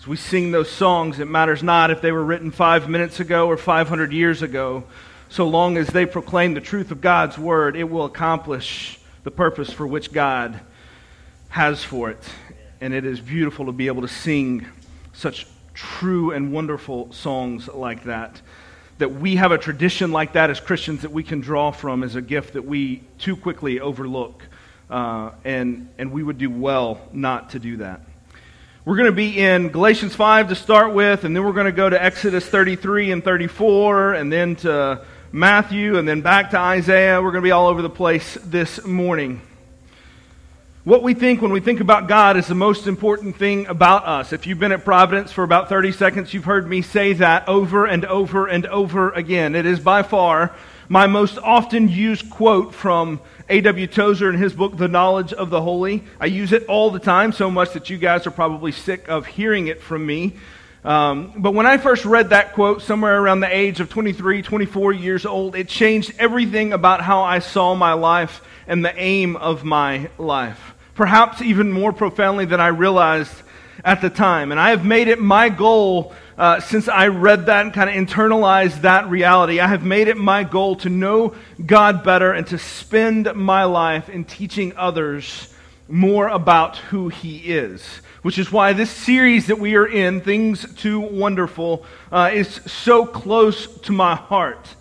As we sing those songs, it matters not if they were written five minutes ago or 500 years ago. So long as they proclaim the truth of God's word, it will accomplish the purpose for which God has for it. And it is beautiful to be able to sing such true and wonderful songs like that. That we have a tradition like that as Christians that we can draw from is a gift that we too quickly overlook. Uh, and, and we would do well not to do that. We're going to be in Galatians 5 to start with, and then we're going to go to Exodus 33 and 34, and then to Matthew, and then back to Isaiah. We're going to be all over the place this morning. What we think when we think about God is the most important thing about us. If you've been at Providence for about 30 seconds, you've heard me say that over and over and over again. It is by far my most often used quote from A.W. Tozer in his book, The Knowledge of the Holy. I use it all the time, so much that you guys are probably sick of hearing it from me. Um, but when I first read that quote, somewhere around the age of 23, 24 years old, it changed everything about how I saw my life and the aim of my life. Perhaps even more profoundly than I realized at the time. And I have made it my goal uh, since I read that and kind of internalized that reality, I have made it my goal to know God better and to spend my life in teaching others more about who He is. Which is why this series that we are in, Things Too Wonderful, uh, is so close to my heart.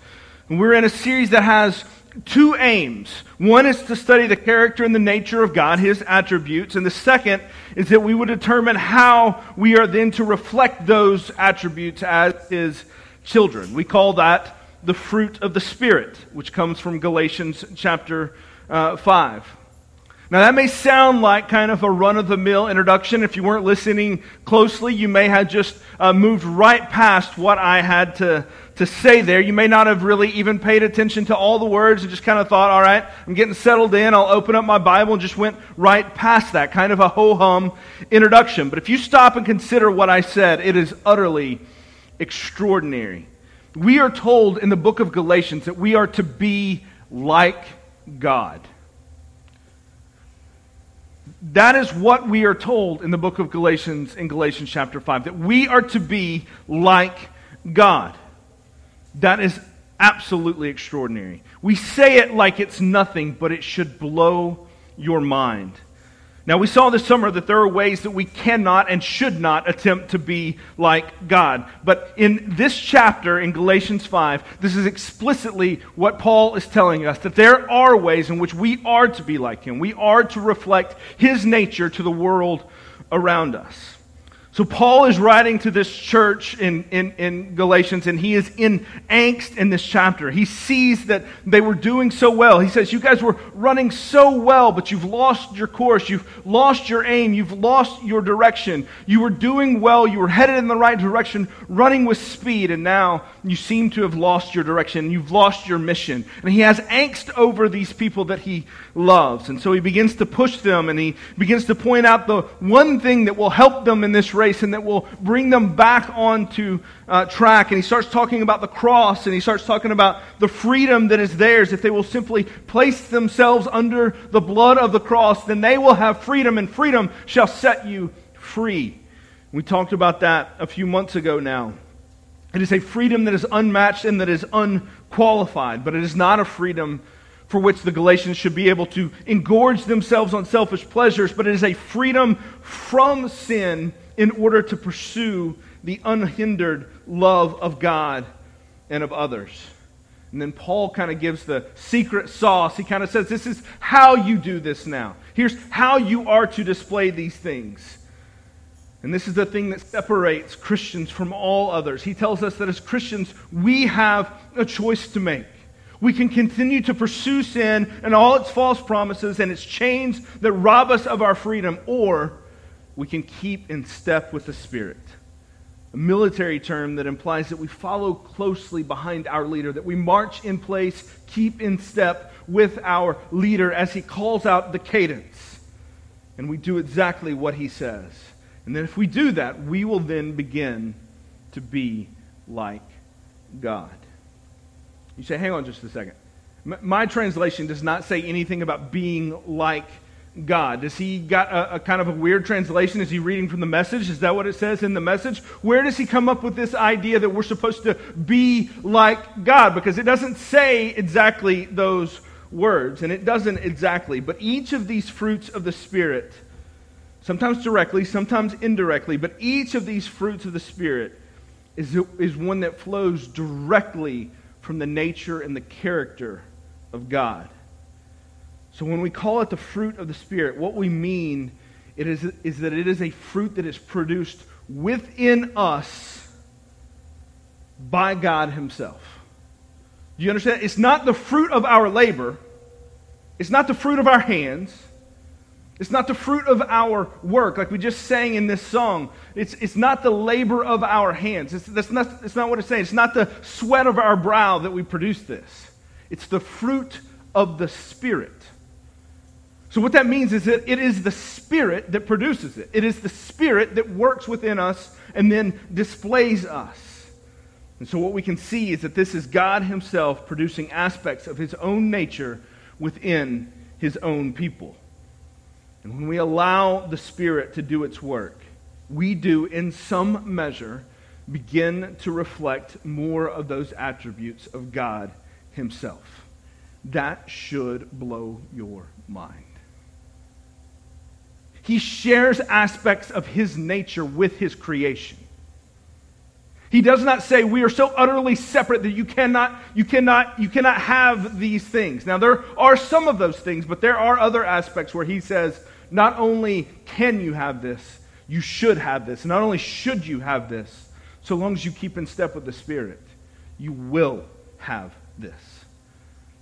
And we're in a series that has two aims. One is to study the character and the nature of God, his attributes, and the second is that we would determine how we are then to reflect those attributes as his children. We call that the fruit of the Spirit, which comes from Galatians chapter uh, 5. Now, that may sound like kind of a run of the mill introduction. If you weren't listening closely, you may have just uh, moved right past what I had to, to say there. You may not have really even paid attention to all the words and just kind of thought, all right, I'm getting settled in. I'll open up my Bible and just went right past that. Kind of a ho hum introduction. But if you stop and consider what I said, it is utterly extraordinary. We are told in the book of Galatians that we are to be like God. That is what we are told in the book of Galatians, in Galatians chapter 5, that we are to be like God. That is absolutely extraordinary. We say it like it's nothing, but it should blow your mind. Now, we saw this summer that there are ways that we cannot and should not attempt to be like God. But in this chapter in Galatians 5, this is explicitly what Paul is telling us that there are ways in which we are to be like Him. We are to reflect His nature to the world around us. So, Paul is writing to this church in, in, in, Galatians, and he is in angst in this chapter. He sees that they were doing so well. He says, You guys were running so well, but you've lost your course. You've lost your aim. You've lost your direction. You were doing well. You were headed in the right direction, running with speed, and now you seem to have lost your direction. You've lost your mission. And he has angst over these people that he loves. And so he begins to push them, and he begins to point out the one thing that will help them in this race and that will bring them back onto uh, track. And he starts talking about the cross and he starts talking about the freedom that is theirs. If they will simply place themselves under the blood of the cross, then they will have freedom, and freedom shall set you free. We talked about that a few months ago now. It is a freedom that is unmatched and that is unqualified, but it is not a freedom for which the Galatians should be able to engorge themselves on selfish pleasures, but it is a freedom from sin in order to pursue the unhindered love of God and of others. And then Paul kind of gives the secret sauce. He kind of says, This is how you do this now. Here's how you are to display these things. And this is the thing that separates Christians from all others. He tells us that as Christians, we have a choice to make. We can continue to pursue sin and all its false promises and its chains that rob us of our freedom, or we can keep in step with the Spirit. a military term that implies that we follow closely behind our leader, that we march in place, keep in step with our leader as he calls out the cadence. And we do exactly what he says. And then if we do that, we will then begin to be like God. You say, hang on just a second. My translation does not say anything about being like God? Does he got a, a, kind of a weird translation? Is he reading from the message? Is that what it says in the message? Where does he come up with this idea that we're supposed to be like God? Because it doesn't say exactly those words, and it doesn't exactly. But each of these fruits of the Spirit, sometimes directly, sometimes indirectly, but each of these fruits of the Spirit is, is one that flows directly from the nature and the character of God. So when we call it the fruit of the Spirit, what we mean it is, is that it is a fruit that is produced within us by God Himself. Do you understand? It's not the fruit of our labor, it's not the fruit of our hands. It's not the fruit of our work, like we just sang in this song. It's, it's not the labor of our hands. It's, that's not, it's not what it's saying. It's not the sweat of our brow that we produce this. It's the fruit of the Spirit. So, what that means is that it is the Spirit that produces it. It is the Spirit that works within us and then displays us. And so, what we can see is that this is God Himself producing aspects of His own nature within His own people. And when we allow the Spirit to do its work, we do, in some measure, begin to reflect more of those attributes of God Himself. That should blow your mind. He shares aspects of his nature with his creation. He does not say we are so utterly separate that you cannot, you cannot, you cannot have these things. Now there are some of those things, but there are other aspects where he says, not only can you have this, you should have this. Not only should you have this, so long as you keep in step with the Spirit, you will have this.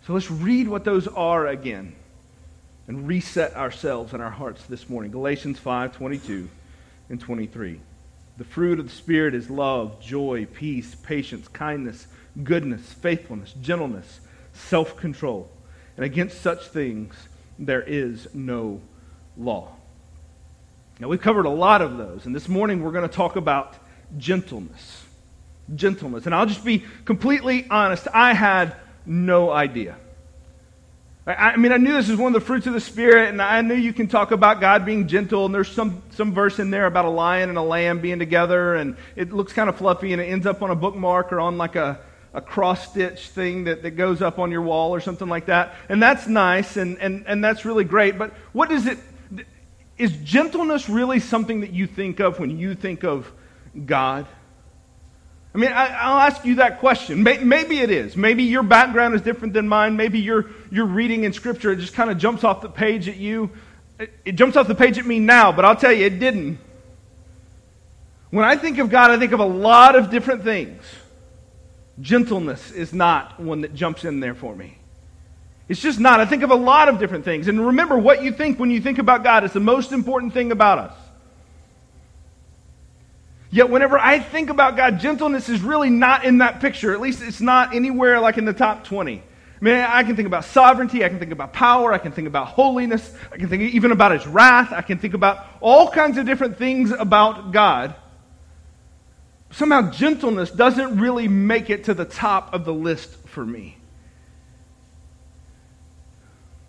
So let's read what those are again and reset ourselves and our hearts this morning. Galatians 5 22 and 23. The fruit of the Spirit is love, joy, peace, patience, kindness, goodness, faithfulness, gentleness, self control. And against such things there is no law. Now, we've covered a lot of those, and this morning we're going to talk about gentleness. Gentleness. And I'll just be completely honest, I had no idea. I mean, I knew this is one of the fruits of the Spirit, and I knew you can talk about God being gentle, and there's some, some verse in there about a lion and a lamb being together, and it looks kind of fluffy, and it ends up on a bookmark or on like a, a cross stitch thing that, that goes up on your wall or something like that. And that's nice, and, and, and that's really great. But what is it? Is gentleness really something that you think of when you think of God? I mean, I, will ask you that question. Maybe it is. Maybe your background is different than mine. Maybe you're, you're reading in Scripture, it just kind of jumps off the page at you. It, it jumps off the page at me now, but I'll tell you, it didn't. When I think of God, I think of a lot of different things. Gentleness is not one that jumps in there for me. It's just not. I think of a lot of different things. And remember, what you think when you think about God is the most important thing about us. Yet, whenever I think about God, gentleness is really not in that picture. At least it's not anywhere like in the top 20. I mean, I can think about sovereignty. I can think about power. I can think about holiness. I can think even about his wrath. I can think about all kinds of different things about God. Somehow, gentleness doesn't really make it to the top of the list for me.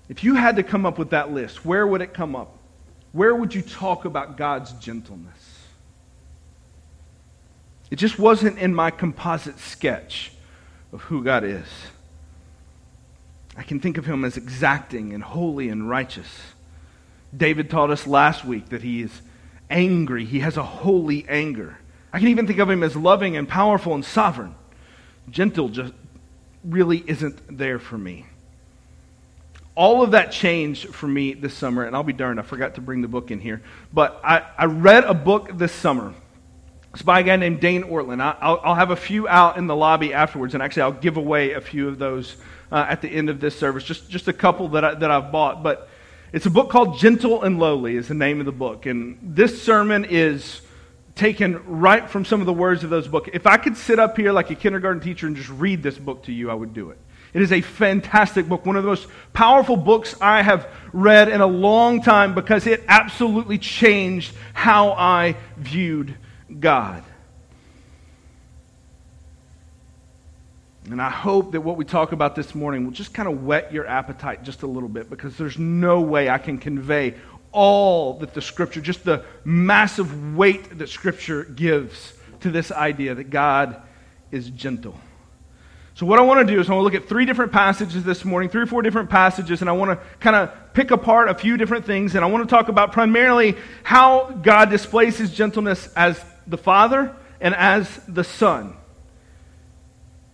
If you had to come up with that list, where would it come up? Where would you talk about God's gentleness? It just wasn't in my composite sketch of who God is. I can think of him as exacting and holy and righteous. David taught us last week that he is angry, he has a holy anger. I can even think of him as loving and powerful and sovereign. Gentle just really isn't there for me. All of that changed for me this summer, and I'll be darned, I forgot to bring the book in here. But I, I read a book this summer it's by a guy named Dane Ortlund. I'll, I'll, have a few out in the lobby afterwards, and actually, I'll give away a few of those uh, at the end of this service. Just, just a couple that, I, that I've bought. But it's a book called Gentle and Lowly, is the name of the book. And this sermon is taken right from some of the words of those books. If I could sit up here like a kindergarten teacher and just read this book to you, I would do it. It is a fantastic book, one of the most powerful books I have read in a long time because it absolutely changed how I viewed God. And I hope that what we talk about this morning will just kind of whet your appetite just a little bit because there's no way I can convey all that the Scripture, just the massive weight that Scripture gives to this idea that God is gentle. So, what I want to do is I want to look at three different passages this morning, three or four different passages, and I want to kind of pick apart a few different things. And I want to talk about primarily how God displays his gentleness as the Father and as the Son.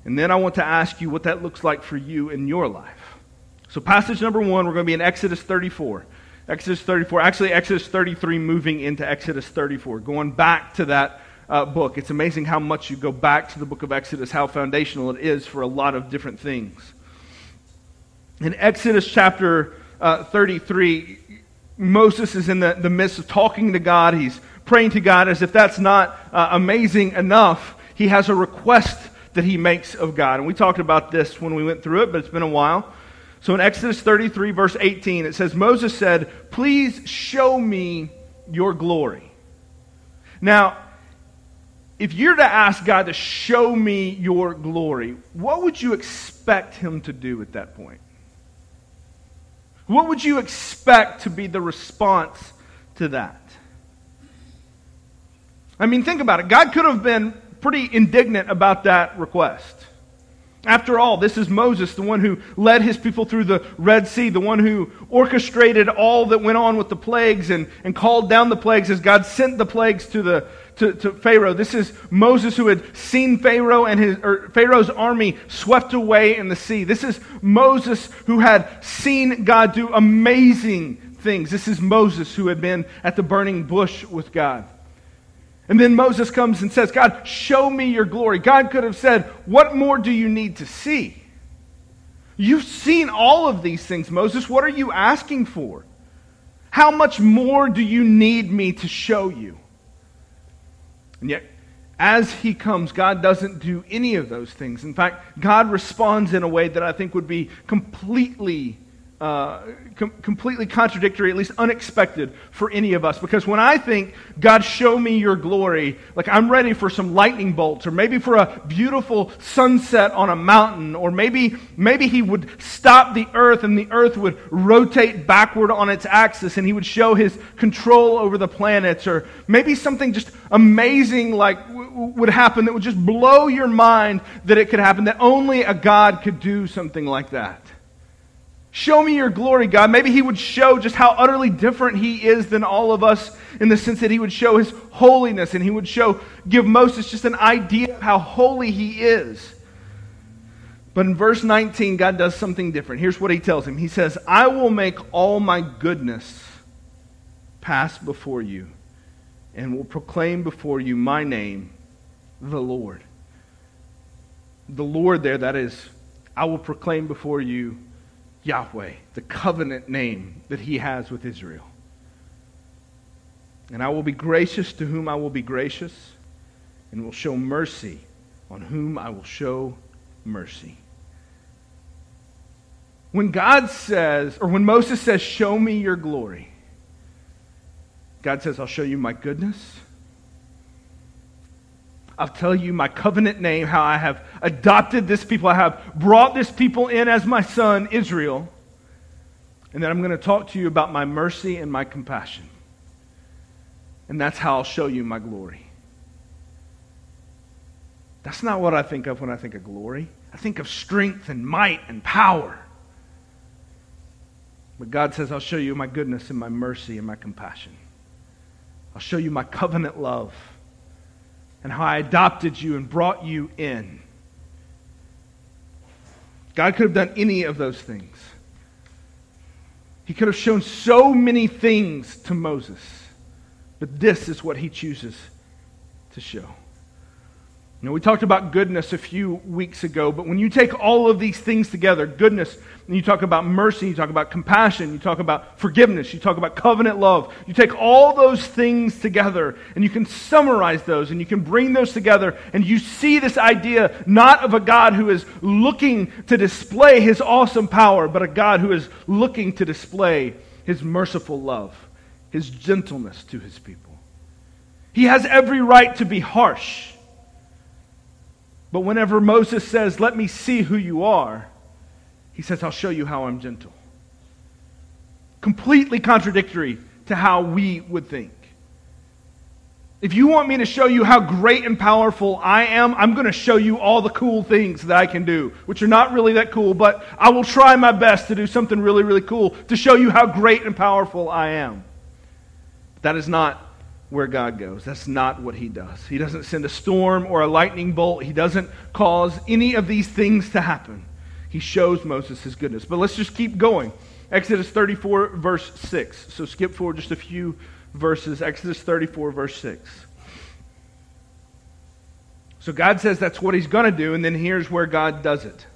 And then I want to ask you what that looks like for you in your life. So, passage number one, we're going to be in Exodus 34. Exodus 34, actually, Exodus 33, moving into Exodus 34, going back to that uh, book. It's amazing how much you go back to the book of Exodus, how foundational it is for a lot of different things. In Exodus chapter uh, 33, Moses is in the, the midst of talking to God. He's praying to God as if that's not uh, amazing enough. He has a request that he makes of God. And we talked about this when we went through it, but it's been a while. So in Exodus 33, verse 18, it says, Moses said, Please show me your glory. Now, if you're to ask God to show me your glory, what would you expect him to do at that point? What would you expect to be the response to that? I mean, think about it. God could have been pretty indignant about that request. After all, this is Moses, the one who led his people through the Red Sea, the one who orchestrated all that went on with the plagues and, and called down the plagues as God sent the plagues to, the, to, to Pharaoh. This is Moses who had seen Pharaoh and his, or Pharaoh's army swept away in the sea. This is Moses who had seen God do amazing things. This is Moses who had been at the burning bush with God. And then Moses comes and says, God, show me your glory. God could have said, What more do you need to see? You've seen all of these things, Moses. What are you asking for? How much more do you need me to show you? And yet, as he comes, God doesn't do any of those things. In fact, God responds in a way that I think would be completely uh, com- completely contradictory, at least unexpected for any of us. Because when I think, God, show me your glory, like I'm ready for some lightning bolts, or maybe for a beautiful sunset on a mountain, or maybe, maybe He would stop the earth and the earth would rotate backward on its axis and He would show His control over the planets, or maybe something just amazing like w- would happen that would just blow your mind that it could happen, that only a God could do something like that. Show me your glory, God. Maybe he would show just how utterly different he is than all of us in the sense that he would show his holiness and he would show, give Moses just an idea of how holy he is. But in verse 19, God does something different. Here's what he tells him He says, I will make all my goodness pass before you and will proclaim before you my name, the Lord. The Lord, there, that is, I will proclaim before you Yahweh, the covenant name that he has with Israel. And I will be gracious to whom I will be gracious, and will show mercy on whom I will show mercy. When God says, or when Moses says, Show me your glory, God says, I'll show you my goodness. I'll tell you my covenant name, how I have adopted this people. I have brought this people in as my son, Israel. And then I'm going to talk to you about my mercy and my compassion. And that's how I'll show you my glory. That's not what I think of when I think of glory. I think of strength and might and power. But God says, I'll show you my goodness and my mercy and my compassion. I'll show you my covenant love and how I adopted you and brought you in. God could have done any of those things. He could have shown so many things to Moses, but this is what he chooses to show. You know, we talked about goodness a few weeks ago, but when you take all of these things together, goodness, and you talk about mercy, you talk about compassion, you talk about forgiveness, you talk about covenant love, you take all those things together and you can summarize those and you can bring those together and you see this idea not of a God who is looking to display his awesome power, but a God who is looking to display his merciful love, his gentleness to his people. He has every right to be harsh. But whenever Moses says, Let me see who you are, he says, I'll show you how I'm gentle. Completely contradictory to how we would think. If you want me to show you how great and powerful I am, I'm going to show you all the cool things that I can do, which are not really that cool, but I will try my best to do something really, really cool to show you how great and powerful I am. That is not where God goes. That's not what he does. He doesn't send a storm or a lightning bolt. He doesn't cause any of these things to happen. He shows Moses his goodness. But let's just keep going. Exodus 34, verse 6. So skip forward just a few verses. Exodus 34, verse 6. So God says that's what he's going to do, and then here's where God does it.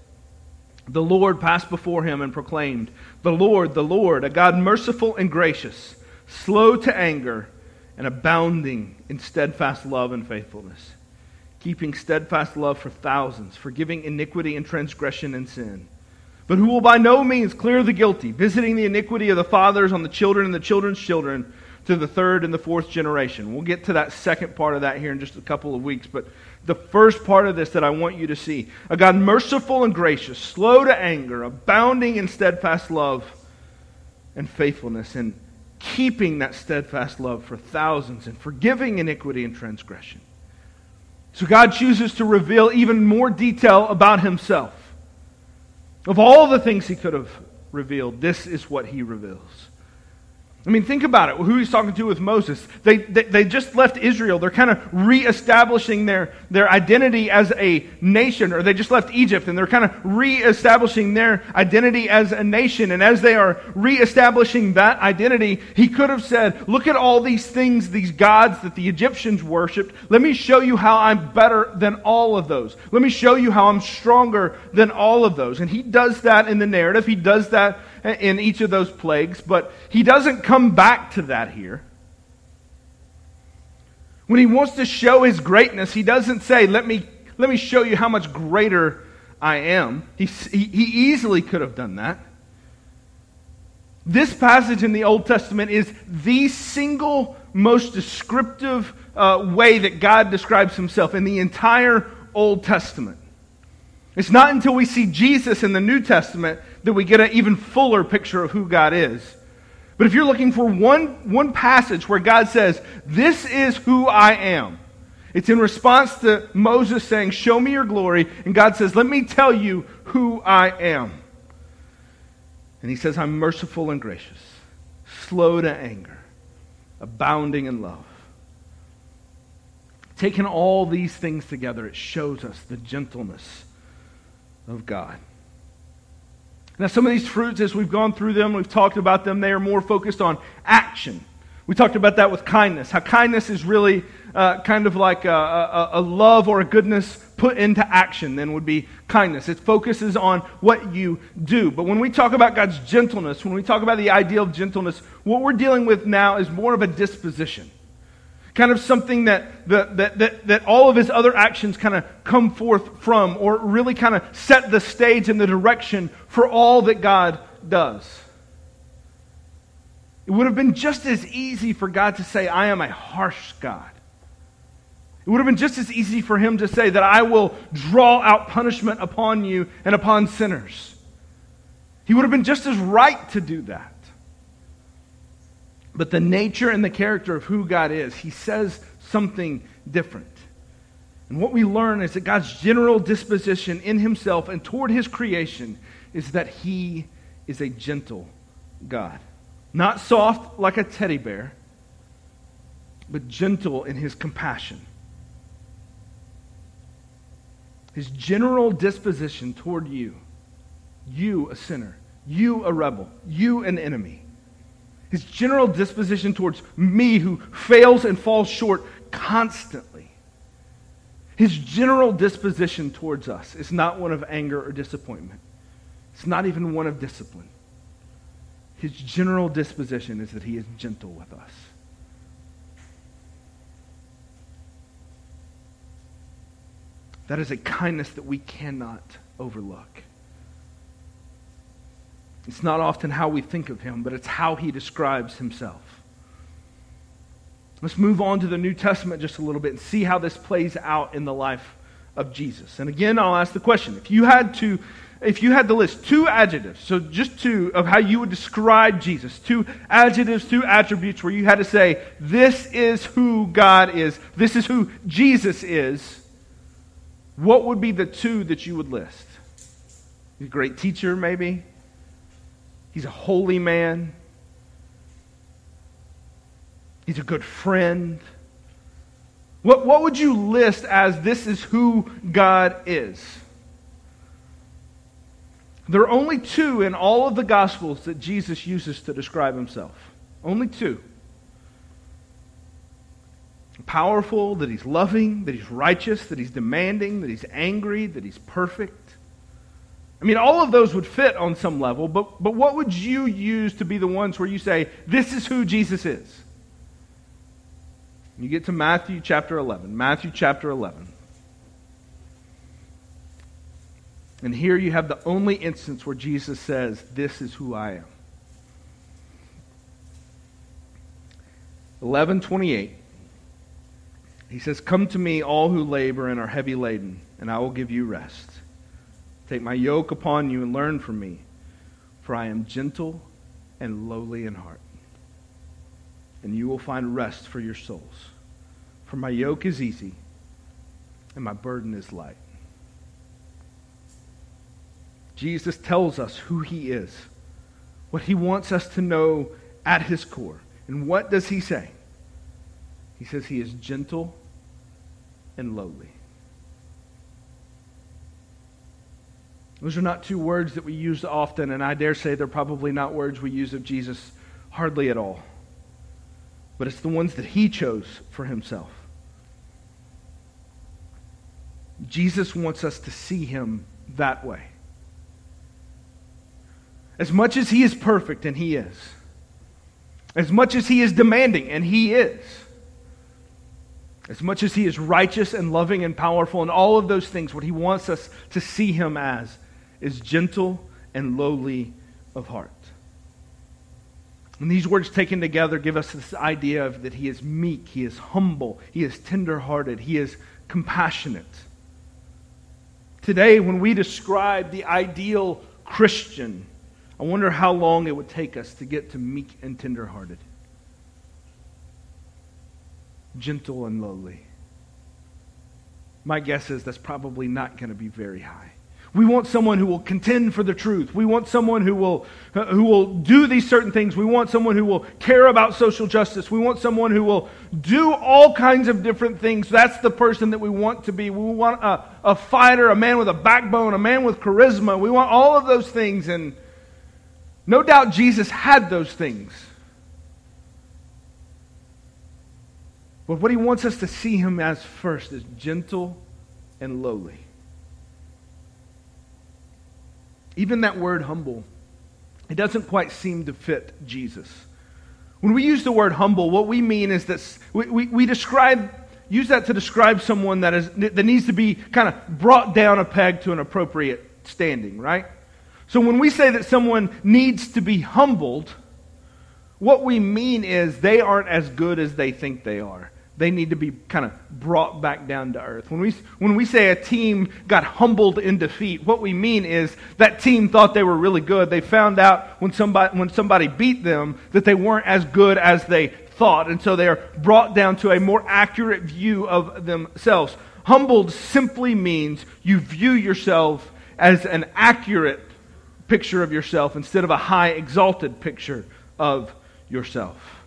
The Lord passed before him and proclaimed, The Lord, the Lord, a God merciful and gracious, slow to anger and abounding in steadfast love and faithfulness, keeping steadfast love for thousands, forgiving iniquity and transgression and sin. But who will by no means clear the guilty, visiting the iniquity of the fathers on the children and the children's children to the third and the fourth generation. We'll get to that second part of that here in just a couple of weeks, but the first part of this that I want you to see a God merciful and gracious, slow to anger, abounding in steadfast love and faithfulness, and keeping that steadfast love for thousands and forgiving iniquity and transgression. So God chooses to reveal even more detail about himself. Of all the things he could have revealed, this is what he reveals. I mean, think about it. Who he's talking to with Moses. They, they, they, just left Israel. They're kind of reestablishing their, their identity as a nation, or they just left Egypt and they're kind of reestablishing their identity as a nation. And as they are reestablishing that identity, he could have said, Look at all these things, these gods that the Egyptians worshiped. Let me show you how I'm better than all of those. Let me show you how I'm stronger than all of those. And he does that in the narrative. He does that in each of those plagues, but he doesn't come back to that here. When he wants to show his greatness, he doesn't say, Let me, let me show you how much greater I am. He, he, easily could have done that. This passage in the Old Testament is the single most descriptive uh, way that God describes himself in the entire Old Testament. It's not until we see Jesus in the New Testament that we get an even fuller picture of who God is. But if you're looking for one, one passage where God says, This is who I am, it's in response to Moses saying, Show me your glory. And God says, Let me tell you who I am. And he says, I'm merciful and gracious, slow to anger, abounding in love. Taking all these things together, it shows us the gentleness of God. Now, some of these fruits, as we've gone through them, we've talked about them, they are more focused on action. We talked about that with kindness, how kindness is really uh, kind of like a, a, a, love or a goodness put into action, then would be kindness. It focuses on what you do. But when we talk about God's gentleness, when we talk about the ideal of gentleness, what we're dealing with now is more of a disposition kind of something that, that, that, that, all of his other actions kind of come forth from, or really kind of set the stage and the direction for all that God does. It would have been just as easy for God to say, I am a harsh God. It would have been just as easy for him to say that I will draw out punishment upon you and upon sinners. He would have been just as right to do that. But the nature and the character of who God is, he says something different. And what we learn is that God's general disposition in himself and toward his creation is that he is a gentle God. Not soft like a teddy bear, but gentle in his compassion. His general disposition toward you, you a sinner, you a rebel, you an enemy, his general disposition towards me who fails and falls short constantly. His general disposition towards us is not one of anger or disappointment. It's not even one of discipline. His general disposition is that he is gentle with us. That is a kindness that we cannot overlook. It's not often how we think of him, but it's how he describes himself. Let's move on to the New Testament just a little bit and see how this plays out in the life of Jesus. And again, I'll ask the question if you had to if you had to list two adjectives, so just two of how you would describe Jesus, two adjectives, two attributes where you had to say, this is who God is, this is who Jesus is, what would be the two that you would list? A great teacher, maybe. He's a holy man. He's a good friend. What, what would you list as this is who God is? There are only two in all of the Gospels that Jesus uses to describe himself. Only two. Powerful, that he's loving, that he's righteous, that he's demanding, that he's angry, that he's perfect. I mean, all of those would fit on some level, but, but what would you use to be the ones where you say, this is who Jesus is? You get to Matthew chapter 11. Matthew chapter 11. And here you have the only instance where Jesus says, This is who I am. 1128. He says, Come to me, all who labor and are heavy laden, and I will give you rest. Take my yoke upon you and learn from me, for I am gentle and lowly in heart and you will find rest for your souls. For my yoke is easy, and my burden is light. Jesus tells us who he is, what he wants us to know at his core. And what does he say? He says he is gentle and lowly. Those are not two words that we use often, and I dare say they're probably not words we use of Jesus hardly at all but it's the ones that he chose for himself. Jesus wants us to see him that way. As much as he is perfect, and he is, as much as he is demanding, and he is, as much as he is righteous and loving and powerful and all of those things, what he wants us to see him as is gentle and lowly of heart. And these words taken together give us this idea of that he is meek, he is humble, he is tenderhearted, he is compassionate. Today, when we describe the ideal Christian, I wonder how long it would take us to get to meek and tenderhearted, gentle and lowly. My guess is that's probably not going to be very high. We want someone who will contend for the truth. We want someone who will, uh, who will do these certain things. We want someone who will care about social justice. We want someone who will do all kinds of different things. That's the person that we want to be. We want a, a fighter, a man with a backbone, a man with charisma. We want all of those things. And no doubt Jesus had those things. But what he wants us to see him as first is gentle and lowly. Even that word humble, it doesn't quite seem to fit Jesus. When we use the word humble, what we mean is that we, we, we describe, use that to describe someone that, is, that needs to be kind of brought down a peg to an appropriate standing, right? So when we say that someone needs to be humbled, what we mean is they aren't as good as they think they are they need to be kind of brought back down to earth. When we, when we say a team got humbled in defeat, what we mean is that team thought they were really good. They found out when somebody, when somebody beat them that they weren't as good as they thought. And so they are brought down to a more accurate view of themselves. Humbled simply means you view yourself as an accurate picture of yourself instead of a high, exalted picture of yourself.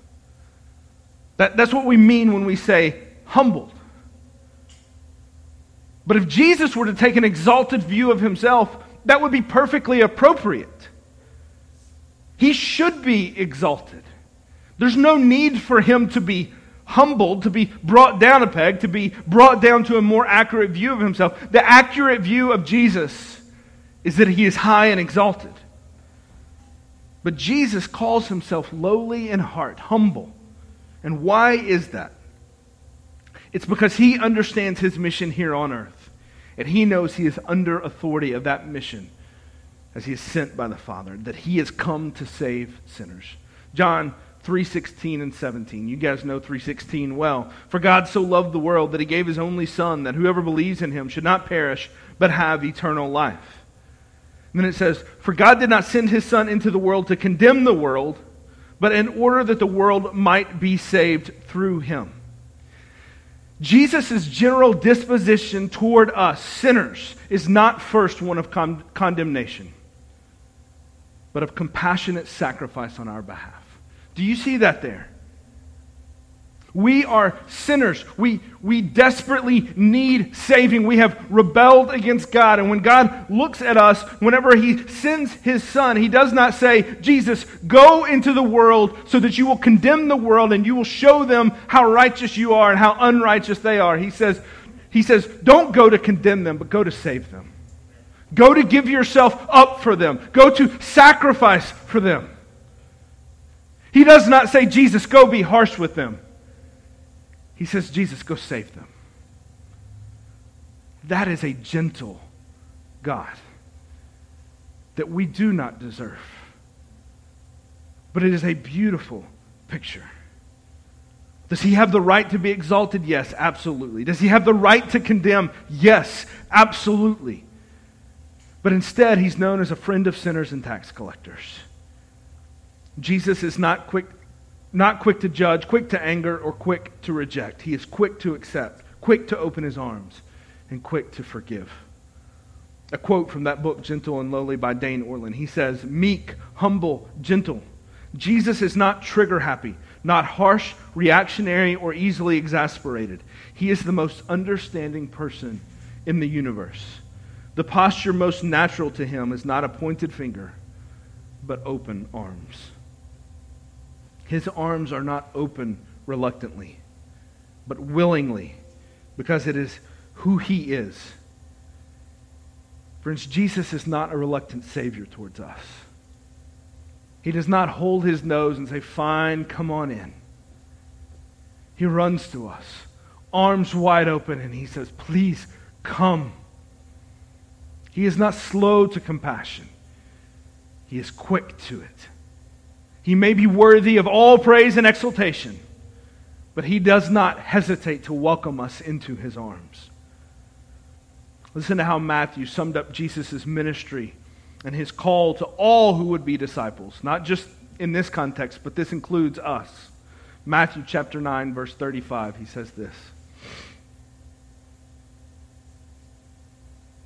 That, that's what we mean when we say humbled. But if Jesus were to take an exalted view of himself, that would be perfectly appropriate. He should be exalted. There's no need for him to be humbled, to be brought down a peg, to be brought down to a more accurate view of himself. The accurate view of Jesus is that he is high and exalted. But Jesus calls himself lowly in heart, humble. And why is that? It's because he understands his mission here on earth. And he knows he is under authority of that mission as he is sent by the Father, that he has come to save sinners. John 3:16 and 17. You guys know 3:16 well. For God so loved the world that he gave his only son that whoever believes in him should not perish but have eternal life. And then it says, For God did not send his Son into the world to condemn the world, but in order that the world might be saved through him. Jesus' general disposition toward us, sinners, is not first one of con- condemnation, but of compassionate sacrifice on our behalf. Do you see that there? We are sinners. We, we desperately need saving. We have rebelled against God. And when God looks at us, whenever He sends His Son, He does not say, Jesus, go into the world so that you will condemn the world and you will show them how righteous you are and how unrighteous they are. He says, he says don't go to condemn them, but go to save them. Go to give yourself up for them. Go to sacrifice for them. He does not say, Jesus, go be harsh with them. He says, Jesus, go save them. That is a gentle God that we do not deserve. But it is a beautiful picture. Does he have the right to be exalted? Yes, absolutely. Does he have the right to condemn? Yes, absolutely. But instead, he's known as a friend of sinners and tax collectors. Jesus is not quick not quick to judge, quick to anger, or quick to reject. He is quick to accept, quick to open his arms, and quick to forgive. A quote from that book, Gentle and Lowly, by Dane Ortlund. He says, Meek, humble, gentle. Jesus is not trigger happy, not harsh, reactionary, or easily exasperated. He is the most understanding person in the universe. The posture most natural to him is not a pointed finger, but open arms. His arms are not open reluctantly, but willingly, because it is who he is. Friends, Jesus is not a reluctant Savior towards us. He does not hold his nose and say, Fine, come on in. He runs to us, arms wide open, and he says, Please come. He is not slow to compassion, he is quick to it. He may be worthy of all praise and exaltation, but he does not hesitate to welcome us into his arms. Listen to how Matthew summed up Jesus' ministry and his call to all who would be disciples, not just in this context, but this includes us. Matthew chapter 9, verse 35, he says this.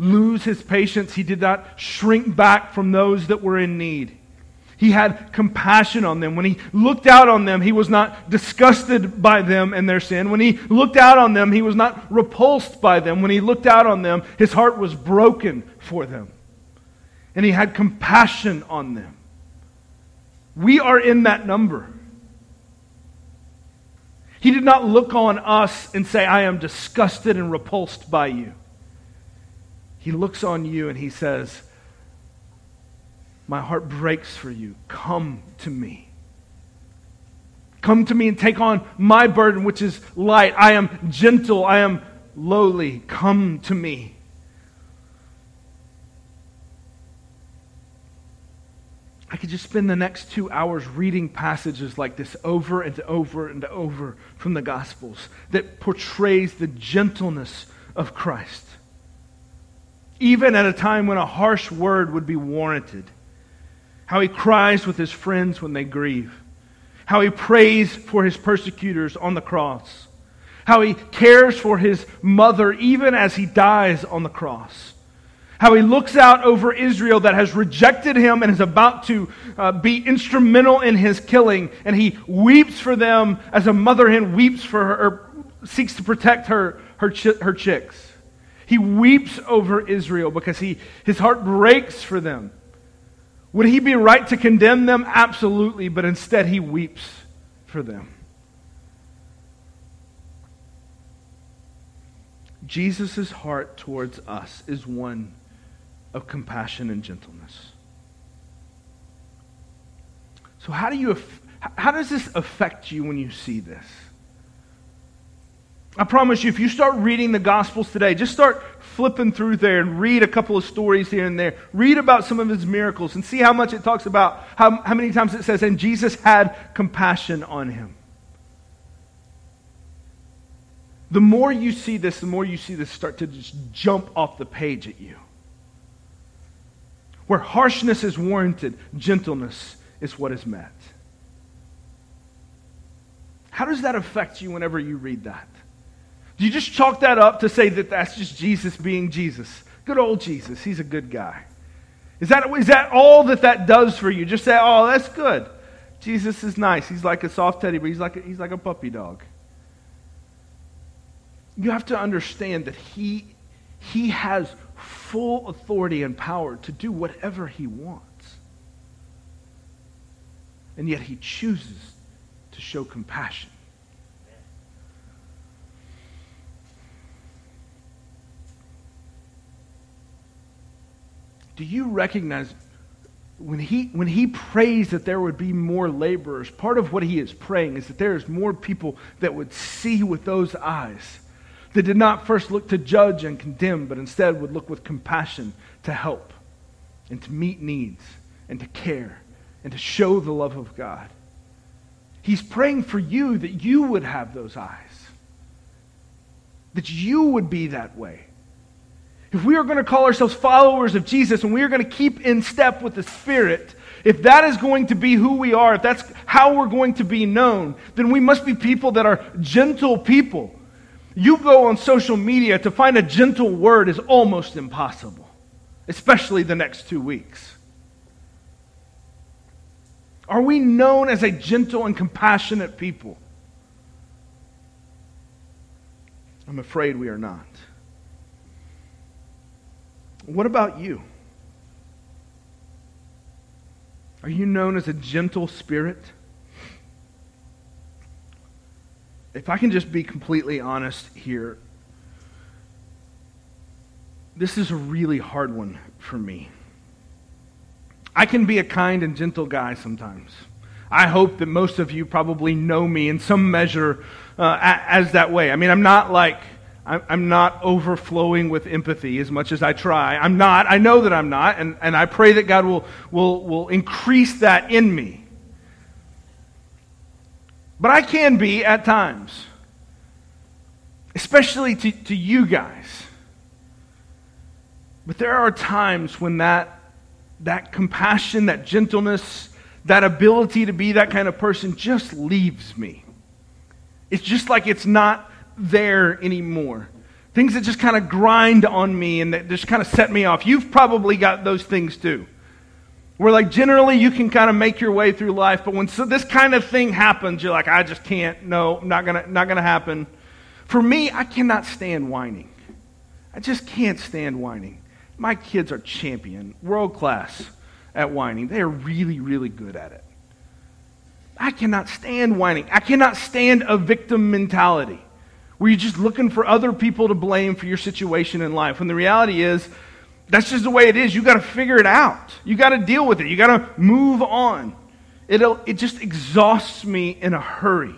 lose his patience. He did not shrink back from those that were in need. He had compassion on them. When he looked out on them, he was not disgusted by them and their sin. When he looked out on them, he was not repulsed by them. When he looked out on them, his heart was broken for them. And he had compassion on them. We are in that number. He did not look on us and say, I am disgusted and repulsed by you. He looks on you and he says, My heart breaks for you. Come to me. Come to me and take on my burden, which is light. I am gentle. I am lowly. Come to me. I could just spend the next two hours reading passages like this over and over and over from the Gospels that portrays the gentleness of Christ even at a time when a harsh word would be warranted. How he cries with his friends when they grieve. How he prays for his persecutors on the cross. how he cares for his mother even as he dies on the cross. How he looks out over Israel that has rejected him and is about to uh, be instrumental in his killing, and he weeps for them as a mother hen weeps for her, or seeks to protect her, her, ch- her chicks. He weeps over Israel because he, his heart breaks for them. Would he be right to condemn them? Absolutely, but instead he weeps for them. Jesus' heart towards us is one of compassion and gentleness. So, how, do you, how does this affect you when you see this? I promise you, if you start reading the Gospels today, just start flipping through there and read a couple of stories here and there. Read about some of his miracles and see how much it talks about, how, how many times it says, and Jesus had compassion on him. the more you see this, the more you see this start to just jump off the page at you. Where harshness is warranted, gentleness is what is met. How does that affect you whenever you read that? You just chalk that up to say that that's just Jesus being Jesus? Good old Jesus, he's a good guy. Is that, is that all that that does for you? Just say, oh, that's good. Jesus is nice. He's like a soft teddy bear. He's like a, he's like a puppy dog you have to understand that he, he has full authority and power to do whatever he wants. And yet he chooses to show compassion. Do you recognize when he, when he prays that there would be more laborers, part of what he is praying is that there is more people that would see with those eyes that did not first look to judge and condemn, but instead would look with compassion to help and to meet needs and to care and to show the love of God. He's praying for you that you would have those eyes, that you would be that way. If we are going to call ourselves followers of Jesus and we are going to keep in step with the Spirit, if that is going to be who we are, if that's how we're going to be known, then we must be people that are gentle people you go on social media to find a gentle word is almost impossible, especially the next two weeks. Are we known as a gentle and compassionate people? I'm afraid we are not. What about you? Are you known as a gentle spirit? if I can just be completely honest here, this is a really hard one for me. I can be a kind and gentle guy sometimes. I hope that most of you probably know me in some measure uh, as that way. I mean, I'm not like, I'm not overflowing with empathy as much as I try. I'm not. I know that I'm not, and, and I pray that God will, will, will increase that in me. But I can be at times, especially to, to you guys. But there are times when that, that compassion, that gentleness, that ability to be that kind of person just leaves me. It's just like it's not there anymore. Things that just kind of grind on me and that just kind of set me off. You've probably got those things too. Where, like, generally you can kind of make your way through life, but when so this kind of thing happens, you're like, I just can't. No, not gonna, not gonna happen. For me, I cannot stand whining. I just can't stand whining. My kids are champion, world class at whining. They are really, really good at it. I cannot stand whining. I cannot stand a victim mentality where you're just looking for other people to blame for your situation in life. When the reality is, that's just the way it is. You got to figure it out. You got to deal with it. You got to move on. it it just exhausts me in a hurry.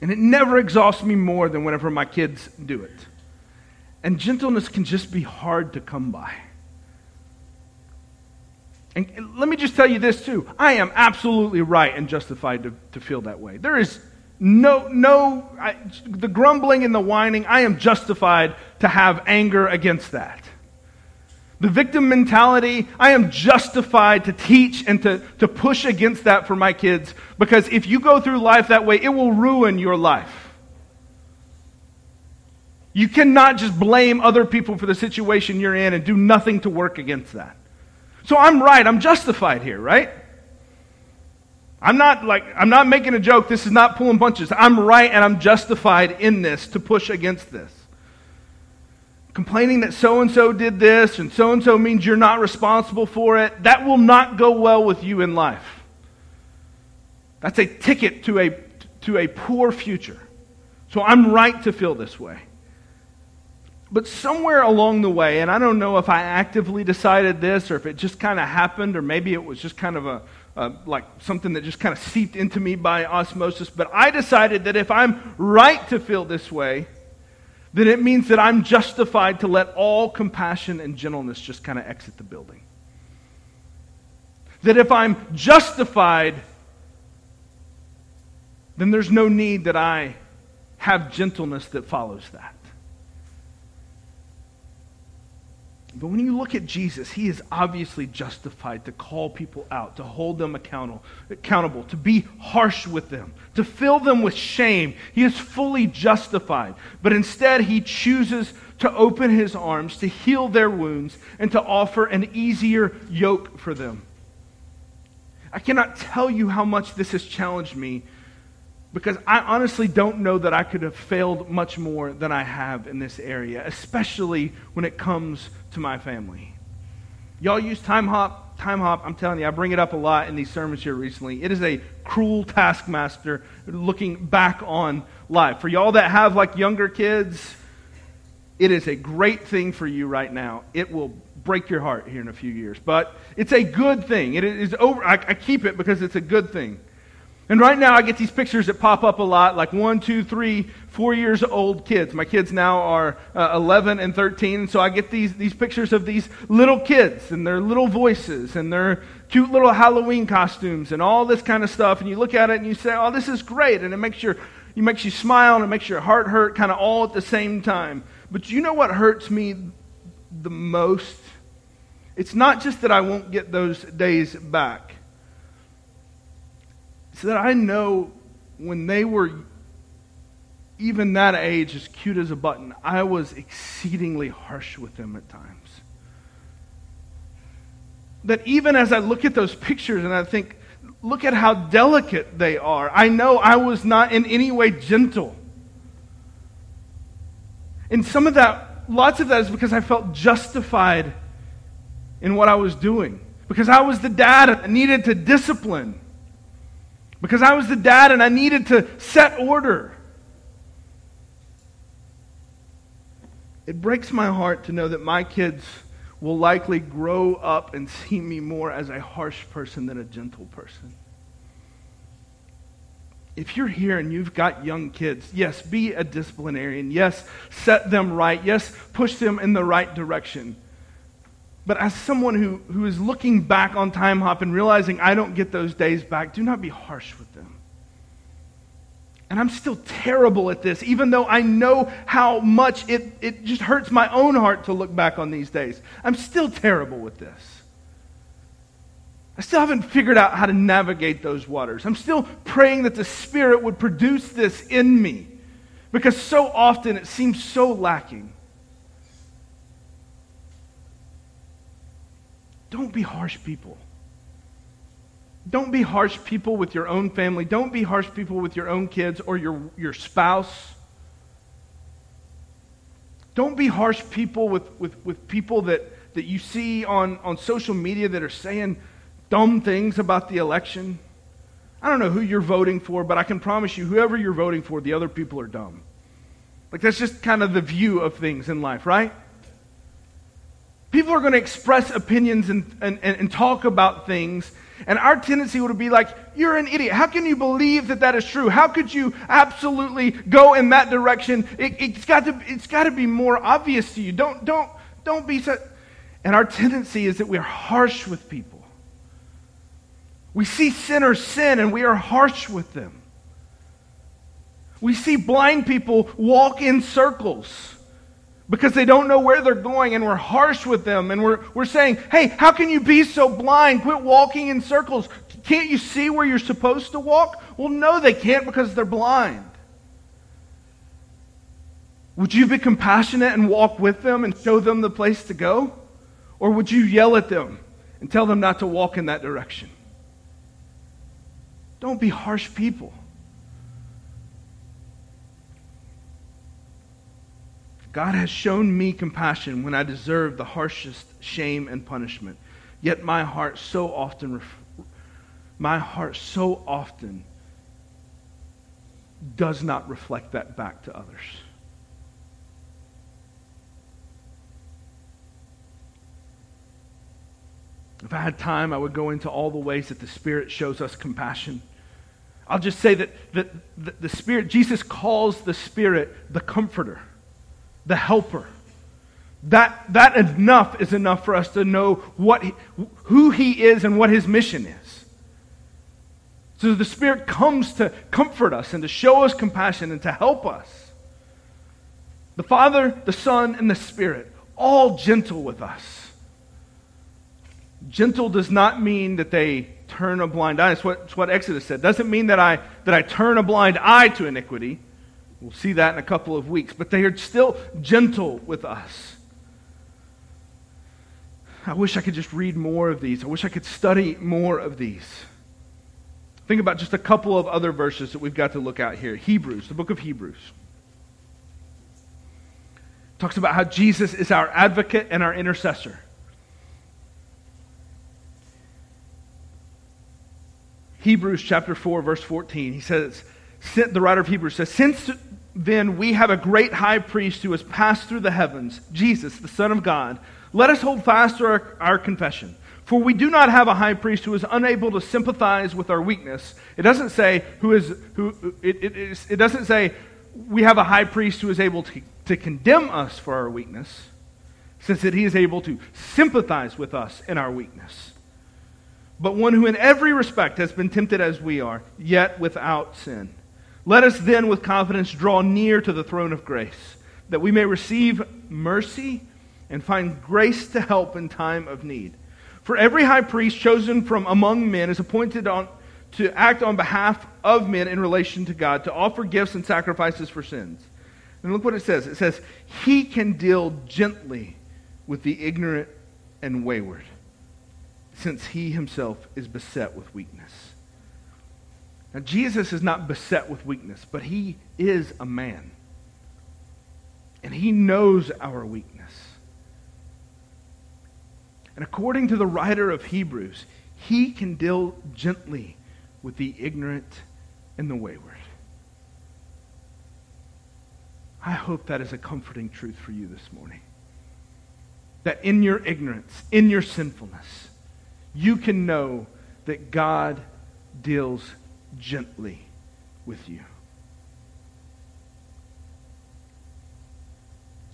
And it never exhausts me more than whenever my kids do it. And gentleness can just be hard to come by. And let me just tell you this, too. I am absolutely right and justified to, to feel that way. There is no, no, I, the grumbling and the whining, I am justified to have anger against that. The victim mentality, I am justified to teach and to, to push against that for my kids because if you go through life that way, it will ruin your life. You cannot just blame other people for the situation you're in and do nothing to work against that. So I'm right. I'm justified here, right? I'm not like, I'm not making a joke. This is not pulling punches. I'm right and I'm justified in this to push against this complaining that so and so did this and so and so means you're not responsible for it, that will not go well with you in life. That's a ticket to a, to a poor future. So I'm right to feel this way. But somewhere along the way, and I don't know if I actively decided this or if it just kind of happened or maybe it was just kind of a, a, like something that just kind of seeped into me by osmosis, but I decided that if I'm right to feel this way, then it means that I'm justified to let all compassion and gentleness just kind of exit the building. That if I'm justified, then there's no need that I have gentleness that follows that. But when you look at Jesus, he is obviously justified to call people out, to hold them accountable, accountable, to be harsh with them, to fill them with shame. He is fully justified. But instead, he chooses to open his arms, to heal their wounds, and to offer an easier yoke for them. I cannot tell you how much this has challenged me because I honestly don't know that I could have failed much more than I have in this area, especially when it comes to my family. Y'all use Timehop. Time hop, I'm telling you, I bring it up a lot in these sermons here recently. It is a cruel taskmaster looking back on life. For y'all that have like younger kids, it is a great thing for you right now. It will break your heart here in a few years. But it's a good thing. It is over. I, I keep it because it's a good thing. And right now, I get these pictures that pop up a lot, like one, two, three, four years old kids. My kids now are uh, 11 and 13, so I get these, these pictures of these little kids and their little voices and their cute little Halloween costumes and all this kind of stuff. And you look at it and you say, oh, this is great. And it makes, your, it makes you smile and it makes your heart hurt kind of all at the same time. But you know what hurts me the most? It's not just that I won't get those days back so that I know when they were even that age, as cute as a button, I was exceedingly harsh with them at times. That even as I look at those pictures and I think, look at how delicate they are, I know I was not in any way gentle. And some of that, lots of that is because I felt justified in what I was doing. Because I was the dad I needed to discipline because I was the dad and I needed to set order. It breaks my heart to know that my kids will likely grow up and see me more as a harsh person than a gentle person. If you're here and you've got young kids, yes, be a disciplinarian. Yes, set them right. Yes, push them in the right direction. But as someone who, who is looking back on Timehop and realizing I don't get those days back, do not be harsh with them. And I'm still terrible at this, even though I know how much it, it just hurts my own heart to look back on these days. I'm still terrible with this. I still haven't figured out how to navigate those waters. I'm still praying that the Spirit would produce this in me because so often it seems so lacking. Don't be harsh people. Don't be harsh people with your own family. Don't be harsh people with your own kids or your, your spouse. Don't be harsh people with, with, with people that, that you see on, on social media that are saying dumb things about the election. I don't know who you're voting for, but I can promise you, whoever you're voting for, the other people are dumb. Like, that's just kind of the view of things in life, right? People are going to express opinions and, and, and, talk about things. And our tendency would be like, you're an idiot. How can you believe that that is true? How could you absolutely go in that direction? It, has got to, it's got to be more obvious to you. Don't, don't, don't be so. And our tendency is that we're harsh with people. We see sinners sin and we are harsh with them. We see blind people walk in circles because they don't know where they're going and we're harsh with them and we're, we're saying, hey, how can you be so blind? Quit walking in circles. Can't you see where you're supposed to walk? Well, no, they can't because they're blind. Would you be compassionate and walk with them and show them the place to go? Or would you yell at them and tell them not to walk in that direction? Don't be harsh people. God has shown me compassion when I deserve the harshest shame and punishment. Yet my heart so often my heart so often does not reflect that back to others. If I had time, I would go into all the ways that the Spirit shows us compassion. I'll just say that, that the, the Spirit, Jesus calls the Spirit the comforter, the helper. That, that enough is enough for us to know what he, who He is and what His mission is. So the Spirit comes to comfort us and to show us compassion and to help us. The Father, the Son, and the Spirit, all gentle with us. Gentle does not mean that they turn a blind eye. That's what, that's what Exodus said. Doesn't mean that I, that I turn a blind eye to iniquity. We'll see that in a couple of weeks. But they are still gentle with us. I wish I could just read more of these. I wish I could study more of these. Think about just a couple of other verses that we've got to look at here. Hebrews, the book of Hebrews. Talks about how Jesus is our advocate and our intercessor. Hebrews chapter 4, verse 14. He says, the writer of Hebrews says, Since then we have a great high priest who has passed through the heavens, Jesus, the Son of God, let us hold fast to our, our confession. For we do not have a high priest who is unable to sympathize with our weakness. It doesn't say who is who it, it, is, it doesn't say we have a high priest who is able to, to condemn us for our weakness, since that he is able to sympathize with us in our weakness but one who in every respect has been tempted as we are, yet without sin. Let us then with confidence draw near to the throne of grace, that we may receive mercy and find grace to help in time of need. For every high priest chosen from among men is appointed on, to act on behalf of men in relation to God, to offer gifts and sacrifices for sins. And look what it says it says, He can deal gently with the ignorant and wayward since he himself is beset with weakness. Now, Jesus is not beset with weakness, but he is a man. And he knows our weakness. And according to the writer of Hebrews, he can deal gently with the ignorant and the wayward. I hope that is a comforting truth for you this morning. That in your ignorance, in your sinfulness, you can know that God deals gently with you.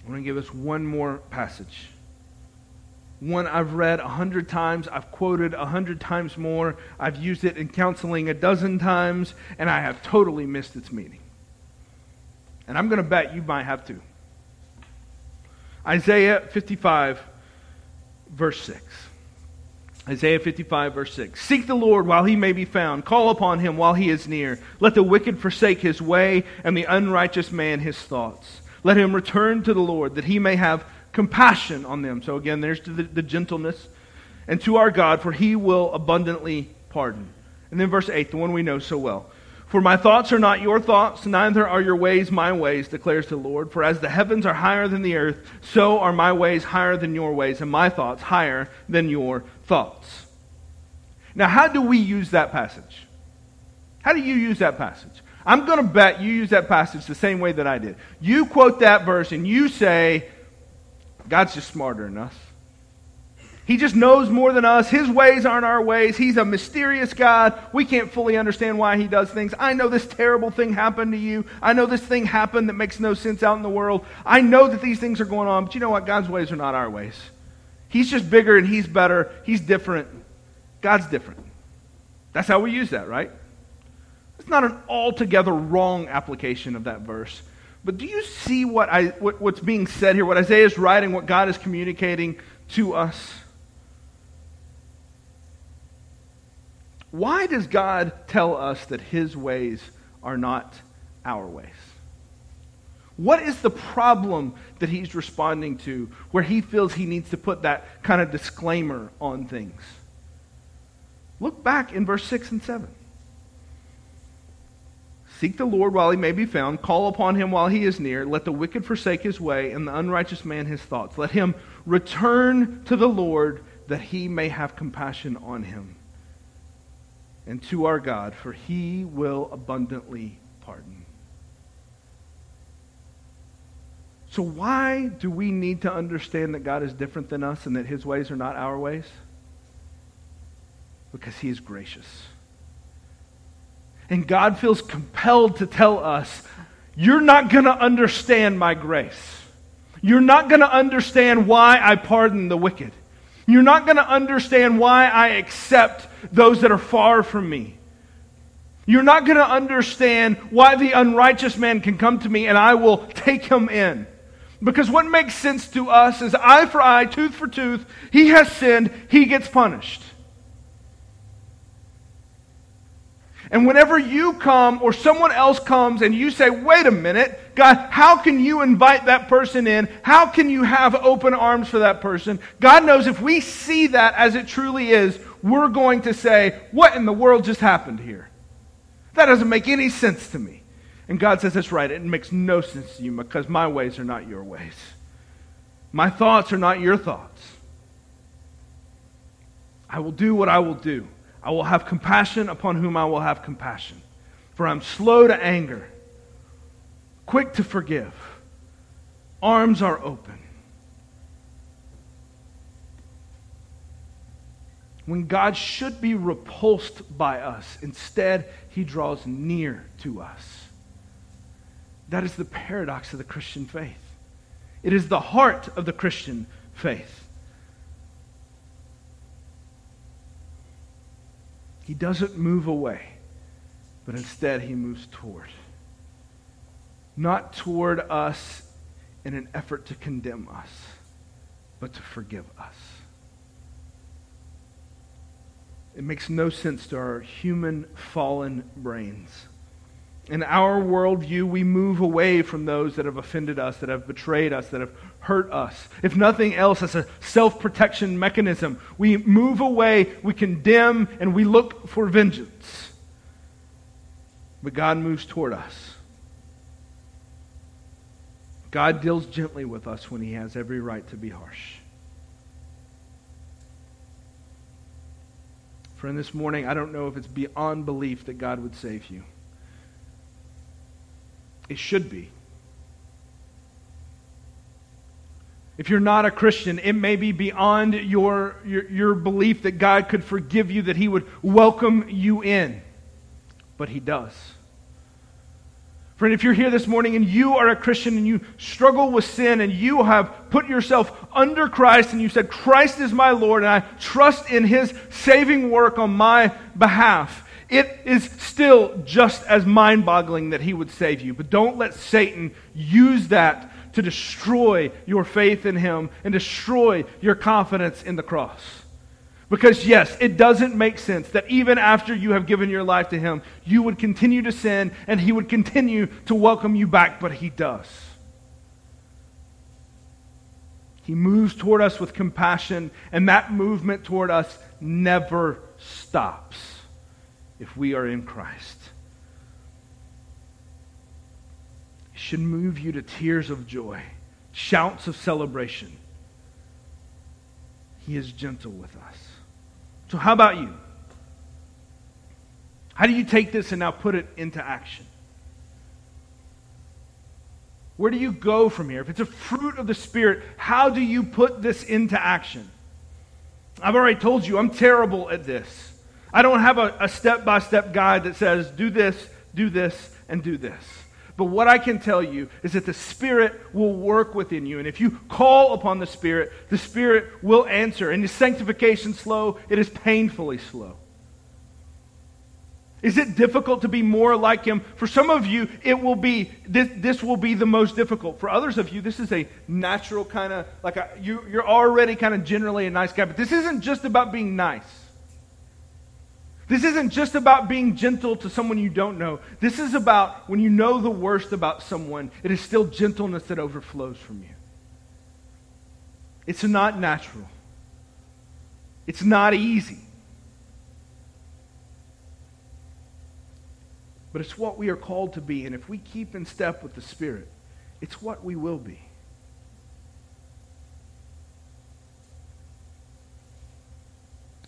I want to give us one more passage. One I've read a hundred times, I've quoted a hundred times more, I've used it in counseling a dozen times, and I have totally missed its meaning. And I'm going to bet you might have too. Isaiah 55, verse 6. Isaiah 55, verse 6. Seek the Lord while he may be found. Call upon him while he is near. Let the wicked forsake his way, and the unrighteous man his thoughts. Let him return to the Lord, that he may have compassion on them. So again, there's the, the gentleness. And to our God, for he will abundantly pardon. And then verse 8, the one we know so well. For my thoughts are not your thoughts, neither are your ways my ways, declares the Lord. For as the heavens are higher than the earth, so are my ways higher than your ways, and my thoughts higher than your thoughts. Now, how do we use that passage? How do you use that passage? I'm going to bet you use that passage the same way that I did. You quote that verse and you say, God's just smarter than us. He just knows more than us. His ways aren't our ways. He's a mysterious God. We can't fully understand why he does things. I know this terrible thing happened to you. I know this thing happened that makes no sense out in the world. I know that these things are going on, but you know what? God's ways are not our ways. He's just bigger and he's better. He's different. God's different. That's how we use that, right? It's not an altogether wrong application of that verse. But do you see what I, what, what's being said here? What Isaiah is writing, what God is communicating to us? Why does God tell us that his ways are not our ways? What is the problem that he's responding to where he feels he needs to put that kind of disclaimer on things? Look back in verse 6 and 7. Seek the Lord while he may be found. Call upon him while he is near. Let the wicked forsake his way, and the unrighteous man his thoughts. Let him return to the Lord that he may have compassion on him and to our God, for he will abundantly pardon. So, why do we need to understand that God is different than us and that his ways are not our ways? Because he is gracious. And God feels compelled to tell us, You're not going to understand my grace. You're not going to understand why I pardon the wicked. You're not going to understand why I accept those that are far from me. You're not going to understand why the unrighteous man can come to me and I will take him in. Because what makes sense to us is eye for eye, tooth for tooth. He has sinned, he gets punished. And whenever you come or someone else comes and you say, wait a minute, God, how can you invite that person in? How can you have open arms for that person? God knows if we see that as it truly is, we're going to say, what in the world just happened here? That doesn't make any sense to me. And God says, that's right. It makes no sense to you because my ways are not your ways. My thoughts are not your thoughts. I will do what I will do. I will have compassion upon whom I will have compassion. For I'm slow to anger, quick to forgive. Arms are open. When God should be repulsed by us, instead, he draws near to us. That is the paradox of the Christian faith. It is the heart of the Christian faith. He doesn't move away, but instead he moves toward. Not toward us in an effort to condemn us, but to forgive us. It makes no sense to our human fallen brains. In our worldview, we move away from those that have offended us, that have betrayed us, that have hurt us. If nothing else, as a self protection mechanism, we move away, we condemn, and we look for vengeance. But God moves toward us. God deals gently with us when he has every right to be harsh. Friend, this morning, I don't know if it's beyond belief that God would save you. It should be. If you're not a Christian, it may be beyond your, your, your, belief that God could forgive you, that He would welcome you in. But He does. Friend, if you're here this morning and you are a Christian and you struggle with sin and you have put yourself under Christ and you said, Christ is my Lord and I trust in His saving work on my behalf, it is still just as mind boggling that he would save you. But don't let Satan use that to destroy your faith in him and destroy your confidence in the cross. Because, yes, it doesn't make sense that even after you have given your life to him, you would continue to sin and he would continue to welcome you back, but he does. He moves toward us with compassion, and that movement toward us never stops if we are in Christ. It should move you to tears of joy, shouts of celebration. He is gentle with us. So, how about you? How do you take this and now put it into action? Where do you go from here? If it's a fruit of the Spirit, how do you put this into action? I've already told you I'm terrible at this. I don't have a step by step guide that says, do this, do this, and do this. But what I can tell you is that the Spirit will work within you. And if you call upon the Spirit, the Spirit will answer. And is sanctification slow? It is painfully slow. Is it difficult to be more like him? For some of you, it will be this, this will be the most difficult. For others of you, this is a natural kind of like a, you, you're already kind of generally a nice guy. But this isn't just about being nice. This isn't just about being gentle to someone you don't know. This is about when you know the worst about someone, it is still gentleness that overflows from you. It's not natural. It's not easy. But it's what we are called to be. And if we keep in step with the Spirit, it's what we will be.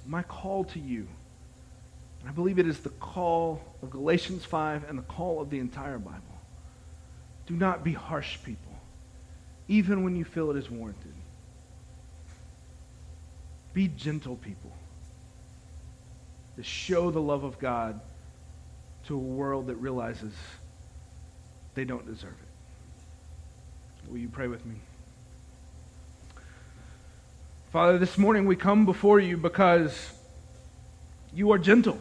My call to you, I believe it is the call of Galatians 5 and the call of the entire Bible. Do not be harsh people, even when you feel it is warranted. Be gentle people to show the love of God to a world that realizes they don't deserve it. Will you pray with me? Father, this morning we come before you because you are gentle.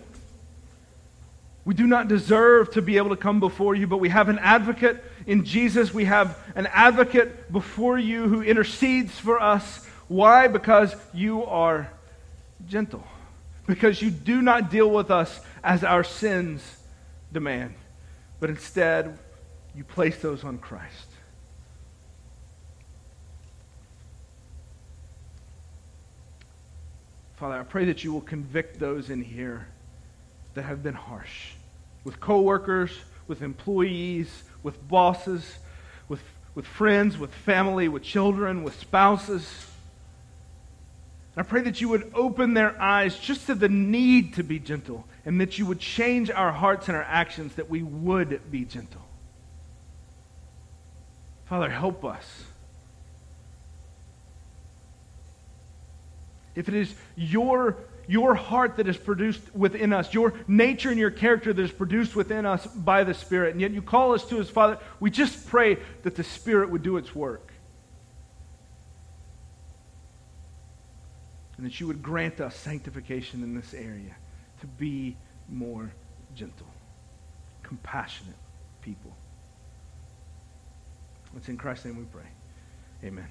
We do not deserve to be able to come before you, but we have an advocate in Jesus. We have an advocate before you who intercedes for us. Why? Because you are gentle. Because you do not deal with us as our sins demand, but instead you place those on Christ. Father, I pray that you will convict those in here that have been harsh with coworkers, with employees, with bosses, with, with friends, with family, with children, with spouses. I pray that you would open their eyes just to the need to be gentle and that you would change our hearts and our actions that we would be gentle. Father, help us. If it is your, your heart that is produced within us, your nature and your character that is produced within us by the Spirit, and yet you call us to His Father, we just pray that the Spirit would do its work. And that you would grant us sanctification in this area to be more gentle, compassionate people. It's in Christ's name we pray. Amen.